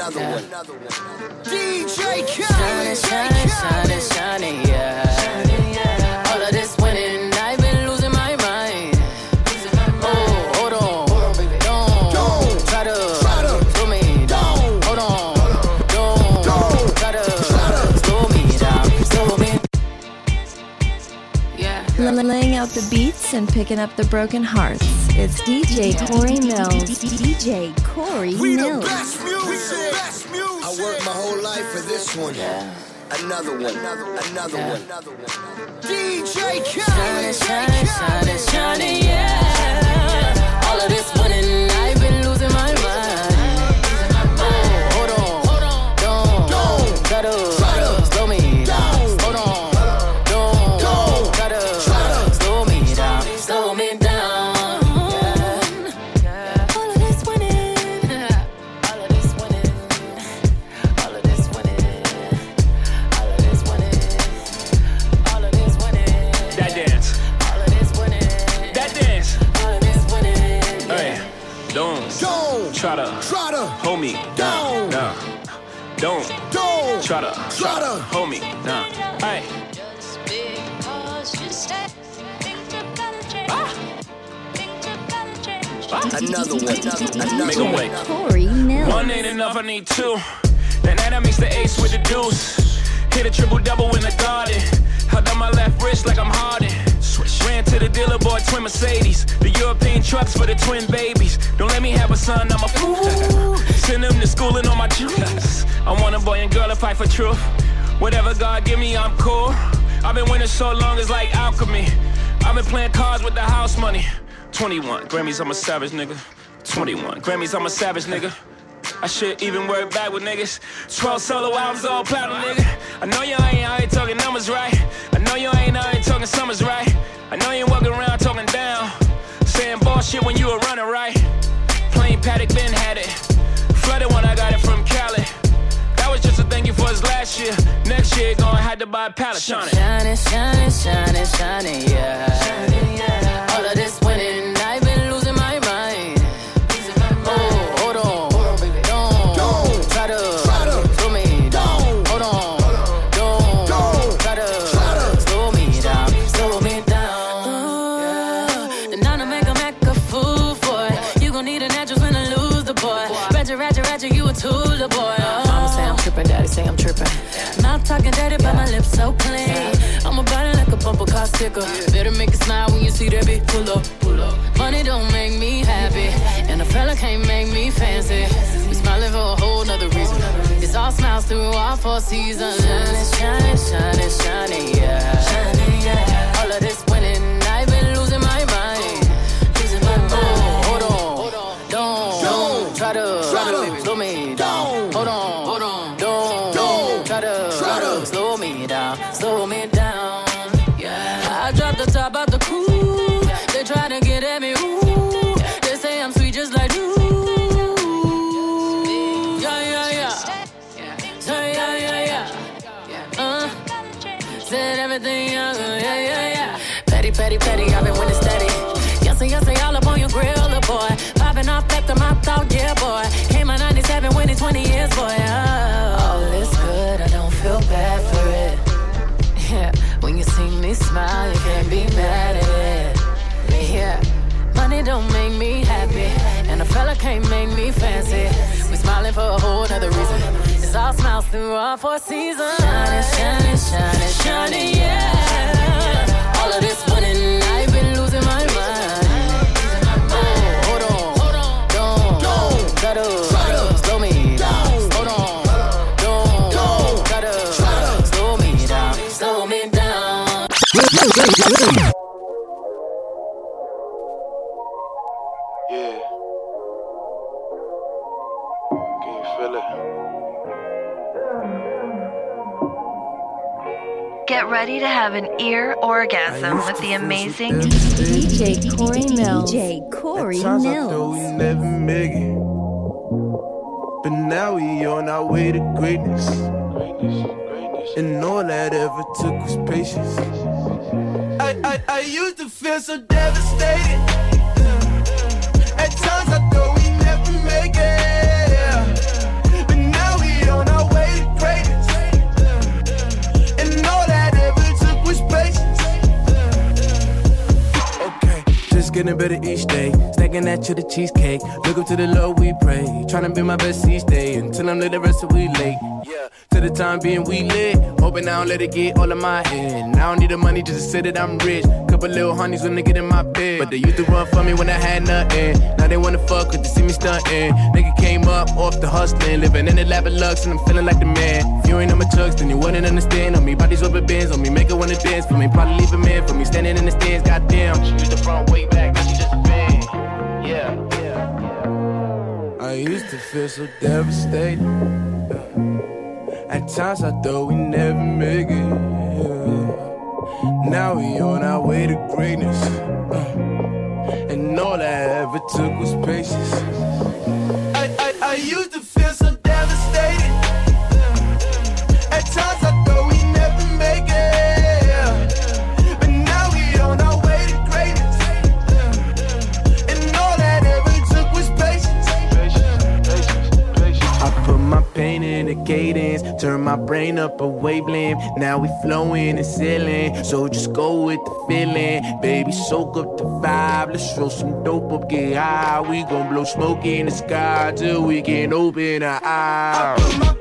Speaker 2: another one. Another one.
Speaker 20: hearts and picking up the broken hearts. It's DJ Corey Millz. DJ Corey
Speaker 15: we Millz.
Speaker 2: I worked my whole life for this one. Another one, another one, another one, another one.
Speaker 15: DJ Corey.
Speaker 24: shining, shining, shining, yeah. All of this.
Speaker 3: so long as like alchemy. I've been playing cards with the house money. 21 Grammys, I'm a savage nigga. 21 Grammys, I'm a savage nigga. I should even work back with niggas. 12 solo albums, all platinum, nigga. I know you ain't out here talking numbers right. I know you ain't out here talking summers right. I know you ain't walking around talking down. Saying bullshit when you were running right. Plain Patek, been had it. next year, next year gonna have to buy a pallet. Shining,
Speaker 24: shining, shining, shining, yeah. Shining, yeah. All of this winning.
Speaker 26: So clean. I'm about it like a bumper car sticker. Better make it smile when you see that big pull up. Pull up. Money don't make me happy, and a fella can't make me fancy. We smiling for a whole nother reason. It's all smiles through all four seasons. Shining, shining, shining, shining, yeah. Shining, yeah. All of this winning, I've been losing my mind. Losing my mind. Hold on, don't, don't try to, slow me the top fancy. We smiling for a whole nother reason. It's all smiles through all four seasons. Shining, shining, shining, shining, yeah. All of this winning, I've been losing my mind. Oh, hold on, don't, try to slow me down. Hold on, don't, try to slow me down, slow me down.
Speaker 27: To have an ear orgasm with the amazing
Speaker 1: DJ Corey Millz. DJ Corey
Speaker 28: At times I
Speaker 1: Millz.
Speaker 28: we never make it. But now we on our way to greatness. And all that ever took was patience. I, I, I used to feel so devastated. At times I thought just getting better each day. Stacking that to the cheesecake. Look up to the Lord, we pray. Trying to be my best each day until I'm lit, the rest of we late. Yeah, to the time being we lit. Hoping I don't let it get all of my head. I don't need the money just to say that I'm rich. Couple little honeys when they get in my bed. But they used to run for me when I had nothing. Now they wanna fuck cause they see me stunting. Nigga came up off the hustling. Living in the lap of lux and I'm feeling like the man. If you ain't on my chucks, then you wouldn't understand. On me, bodies rubber bands. On me, make her wanna dance. For me, probably leave a man. For me, standing in the stands, goddamn. Used the front way back, just a fan. Yeah. I used to feel so devastated. At times I thought we never make it. Now we on our way to greatness. Uh, and all I ever took was patience. I, I, I used to turn my brain up a wavelength. Now we flowing and sailing, so just go with the feeling. Baby, soak up the vibe, let's roll some dope up, get high. We gon' blow smoke in the sky till we can open our eyes.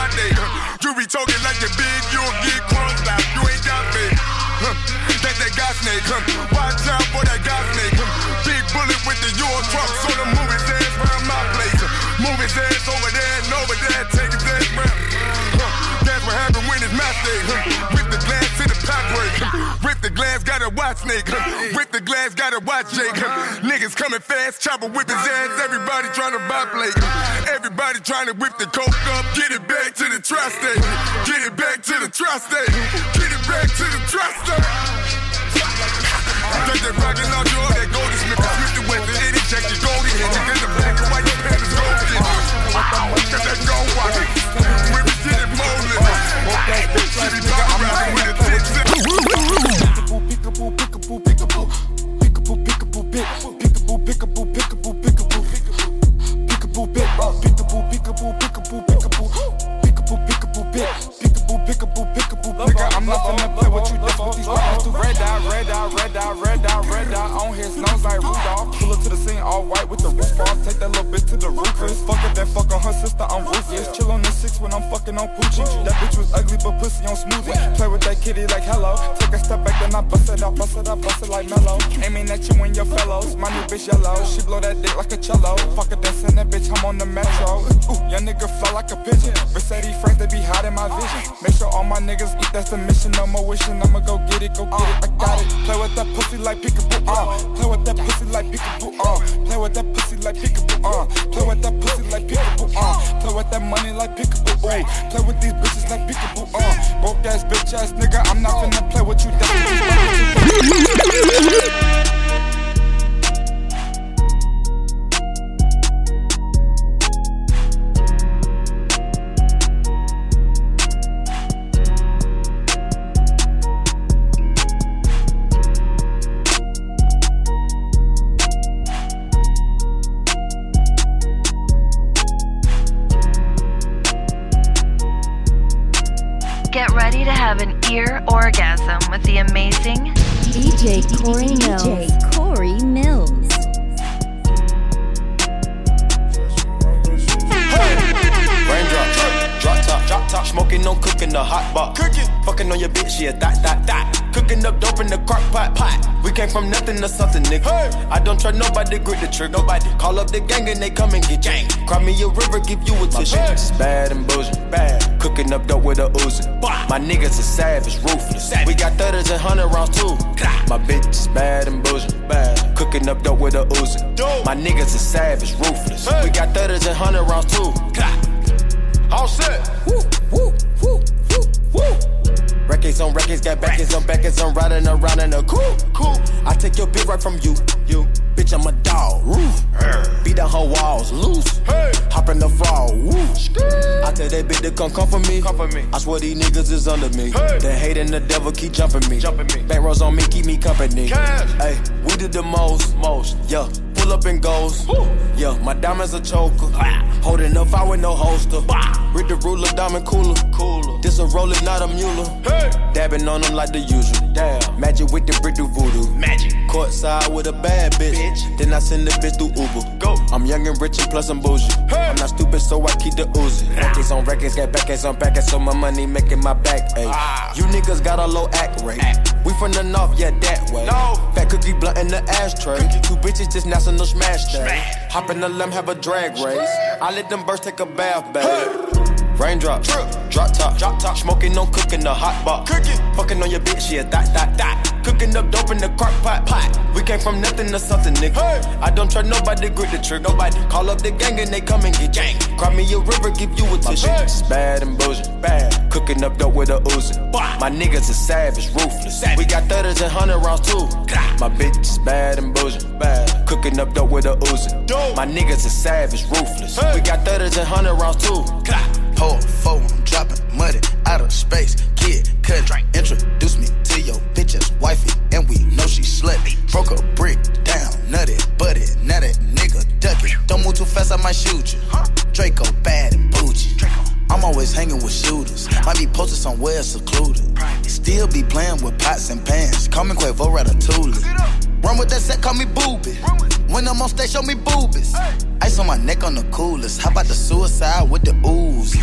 Speaker 4: That's my blind day, huh? You be talking like you're big, you'll get crossed out, you ain't got me. That that gas snake. Watch out for that gas snake. Big bullet with the Euro truck, so the move his ass round my place. his ass over there and over there, take watch? Rip the glass, gotta watch Jake, huh? Niggas coming fast, chopper whip his ass, everybody trying to buy plate. Everybody trying to whip the coke up, get it back to the tri-state. Get it back to the tri-state. Get it back to the tri-state. Take that rocket launcher
Speaker 29: Red dot, red dot, red dot. On his nose like Rudolph. Pull up to the scene all white with the roof off. Take that little bitch to the roof. Fuck it, then fuck on her sister. I'm ruthless. Chill on the six when I'm fucking on Poochie. That bitch was ugly, but pussy on smoothie. Play with that kitty like hello. Take a step back, then I bust it out, bust it out, bust it like mellow. Aiming at you and your fellows. My new bitch yellow. She blow that dick like a cello. Fuck it, then send that bitch. I'm on the metro. Ooh, young nigga fly like a pigeon. Mercedes friends, they be hot in my vision. Make sure all my niggas eat. That's the mission. No more wishing. I'ma go get it, go get it. I got it. Play with that pussy like peekaboo. Uh. Play with that pussy like peekaboo. Uh. Play with that pussy like peekaboo. Uh. Play with that pussy like peekaboo. Uh. Play with that money like peekaboo. Ooh. Play with these bitches like peekaboo. Uh. Broke ass bitch ass nigga. I'm not finna play with you. That's
Speaker 30: hot. Cooking, fucking on your bitch, yeah, that, that, that. Cooking up dope in the crock pot, pot. We came from nothing to something, nigga. I don't trust nobody, grip the trigger. Nobody call up the gang and they come and get gang. Cry me a river, give you a tissue. My bitch is bad and bullshit, bad. Cooking up dope with a Uzi. My niggas are savage, ruthless. We got thudders and hundred rounds too. My bitch is bad and bullshit, bad. Cooking up dope with a Uzi. My niggas are savage, ruthless. We got thudders and hundred rounds too. All set. Woo, woo, woo. Records on records, got backers on backers, I'm riding around in a cool, cool. I take your bitch right from you, you. Bitch, I'm a dog, roof. Beat down her walls, loose. Hey. Hop in the fall, woo. I tell that bitch to come come for me. Come for me. I swear these niggas is under me. Hey. The hate and the devil keep jumping me. Jumping me. Bank rolls on me, keep me company. Hey, we did the most, most, yeah. Pull up and goes. Yeah, my diamonds a choker. Holding up, I with no holster. Read the ruler, diamond cooler. Cooler. This a roller, not a mule. Hey. Dabbing on them like the usual. Damn. Magic with the brick do voodoo. Magic. Courtside with a bad bitch. Then I send the bitch through Uber. Go. I'm young and rich and plus I'm bougie. I'm not stupid, so I keep the Uzi. Records on records, got backers on backers, so my money making my back ache. Ah. You niggas got a low act rate. We from the north, yeah, that way. No. Fat cookie blunt in the ashtray. Two bitches just national smash day. Hop in the limb, have a drag race. I let them birds take a bath, babe. Raindrop, drop drop top, drop top, smoking on cooking the hot pot. Cooking, fucking on your bitch, yeah, that, that, that. Cooking up dope in the crock pot. pot. We came from nothing to something, nigga. I don't trust nobody, grip the trigger. Nobody call up the gang and they come and get gang. Cry me a river, give you a tissue. My bitch is bad and bullshit. Bad. Cooking up dope with a Uzi. My niggas is savage, ruthless. We got thudders and hundred rounds too. My bitch is bad and bullshit. Bad. Cooking up dope with a Uzi. My niggas is savage, ruthless. We got thudders and hundred rounds too.
Speaker 31: A four, I'm dropping money out of space. Kid, cut, introduce me to your bitch as wifey, and we know she slutty. Broke a brick down, nutty, butty, now that nigga ducky. Don't move too fast, I might shoot you. Draco bad and bougie. I'm always hanging with shooters. Might be posted somewhere secluded. Still be playing with pots and pans. Call me Quavo Ratatouille. Run with that set, call me booby. When I'm on stage, show me boobies. Ice on my neck on the coolest. How about the suicide with the ooze?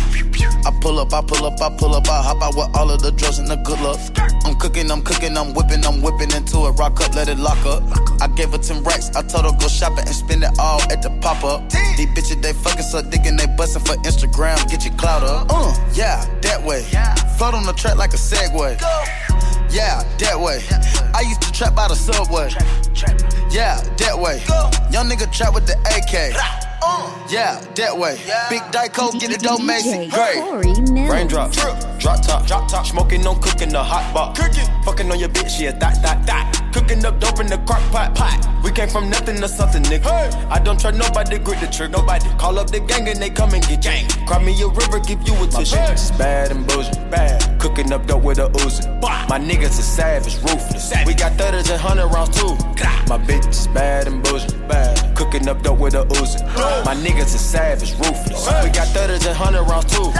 Speaker 31: I pull up, I pull up, I pull up, I hop out with all of the drugs and the good luck. I'm cooking, I'm cooking, I'm whipping, I'm whipping into it. Rock up, let it lock up. I gave her 10 racks, I told her go shopping and spend it all at the pop up. These bitches, they fucking so dick and they bustin' for Instagram. Get your clout up. Uh, yeah, that way. Float on the track like a Segway. Yeah, that way. I used to trap by the subway. Yeah, that way. Young nigga trap with the AK. Yeah, that way. Big Dyco, get it dope, Macy. Great.
Speaker 30: Raindrops, drop top, drop top, smoking on cooking the hot box. Cooking, fucking on your bitch, yeah, that, that, that. Cooking up dope in the crock pot, pot. We came from nothing to something, nigga. I don't try nobody, grip the trigger. Nobody call up the gang and they come and get gang. Cry me a river, give you a tissue. My bitch is bad and bullshit, bad. Cooking up dope with a Uzi. My niggas is savage, ruthless. We got thudders and hundred rounds too. My bitch is bad and bullshit, bad. Cooking up dope with a Uzi. My niggas is savage, ruthless. We got thudders and hundred rounds too.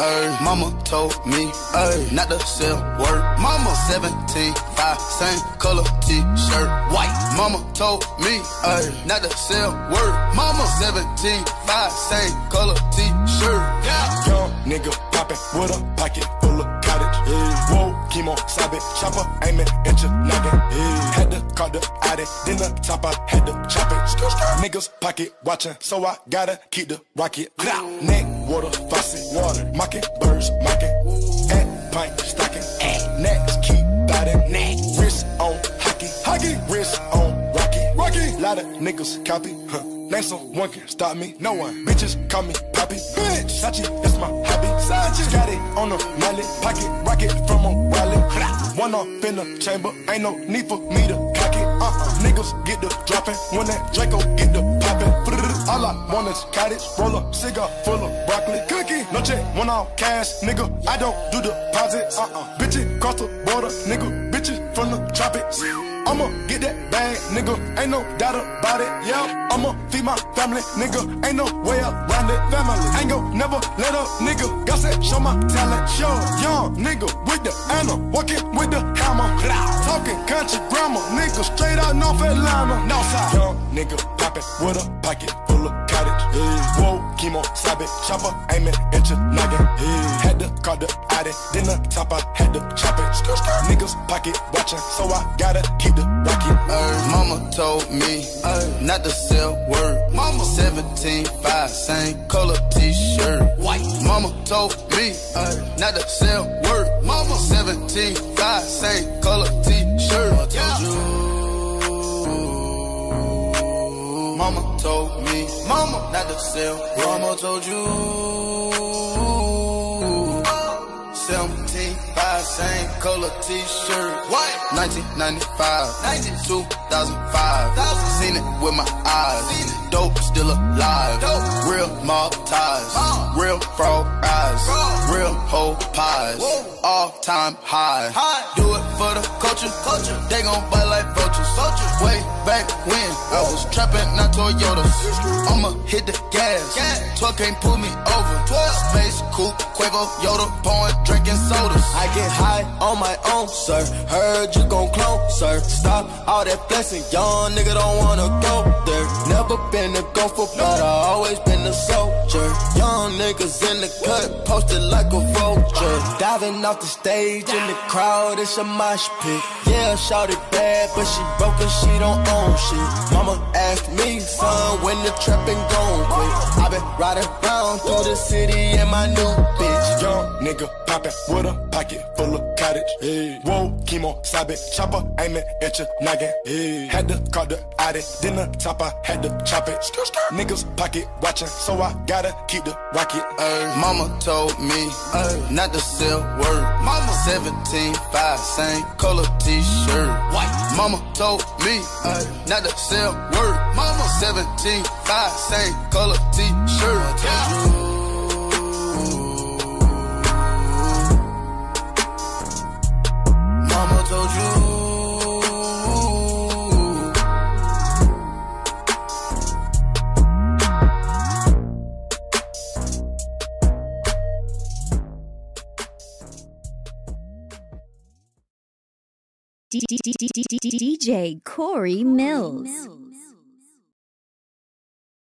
Speaker 31: Ay, mama told me ay, not to sell word. Mama 17, 5, same color t-shirt, white. Mama told me ay, not to sell word. Mama 17, 5, same color t-shirt. Yeah.
Speaker 32: Young nigga poppin' with a pocket full of cottage. Yeah. Whoa, chemo, sabe, chopper, aiming at your noggin. Yeah. Had to call the addy, then the I had to chop it. Niggas pocket watching, so I gotta keep the rocket. Neck, water, faucet, water, mocking, birds, mocking. At pint, stocking. Next, keep biting. Neck, wrist on hockey, hockey, wrist on. Lot of niggas copy, huh? Name someone can stop me. No one. Bitches call me Poppy. Bitch. Sachi, that's my hobby. Sachi. Got it on a mallet. Pocket rocket from a wallet. One off in the chamber. Ain't no need for me to cock it. Uh-uh. Niggas get the dropping. When that Draco get the popping. All I want is cottage. Roll up. Cigar full of broccoli. Cookie. No check. One off cash. Nigga, I don't do deposits. Uh-uh. Bitches cross the border. Nigga, from the tropics. I'ma get that bag, nigga. Ain't no doubt about it. Yeah, I'ma feed my family, nigga. Ain't no way around it. Family ain't gon' never let up, nigga. God said, show my talent. Show young nigga with the Anna, walking with the hammer. Talking country grammar, nigga. Straight out North Atlanta, Northside. Young nigga poppin' with a pocket full of. Yeah. Whoa, chemo, sabe, chopper, aiming at your noggin. Yeah. Had to call the addy, then the top I had to chop it. Niggas pocket watching, so I gotta keep the rocket.
Speaker 31: Ay, mama told me ay, not to sell word. Mama 17, 5, same color t-shirt. White. Mama told me ay, not to sell word. Mama 17, 5, same color t-shirt. Mama Mama told me, mama not to sell. Mama told you. 17, 5, same color t-shirt. White. 1995, 2005. Seen it with my eyes. Dope still alive. Dope. Real mob ties. Real frog eyes. Real whole pies. All time high. high. Do it for the culture. culture. They gon' bite like vultures. Way back when I was trapping, not Toyotas. I'ma hit the gas. 12 can't pull me over. 12. Space coupe Quavo, Yoda, pouring, drinking sodas.
Speaker 15: I get high on my own, sir. Heard you gon' clone, sir. Stop all that blessing, young nigga don't wanna go there. Never been a gopher, but I always been a soldier. Young niggas in the cut, posted like a vulture. Diving off the stage in the crowd, it's a mosh pit. Yeah, shout it bad, but she broke and she don't own shit. Mama asked me, son, when the trapping gon' quit. I been riding around through the city in my new bitch.
Speaker 32: Young nigga poppin' with a pocket full of cottage. Hey. Whoa, chemo, it, chopper, aiming at your noggin. Hey. Had to call the addy, then the top I had to chop it. Niggas pocket watching, so I gotta keep the rocket.
Speaker 31: Ay, mama told me not to sell word. Mama 17, 5, same color t-shirt. White. Mama told me not to sell word. Mama 17, 5, same color t-shirt. Mama told you.
Speaker 1: DJ Corey Millz.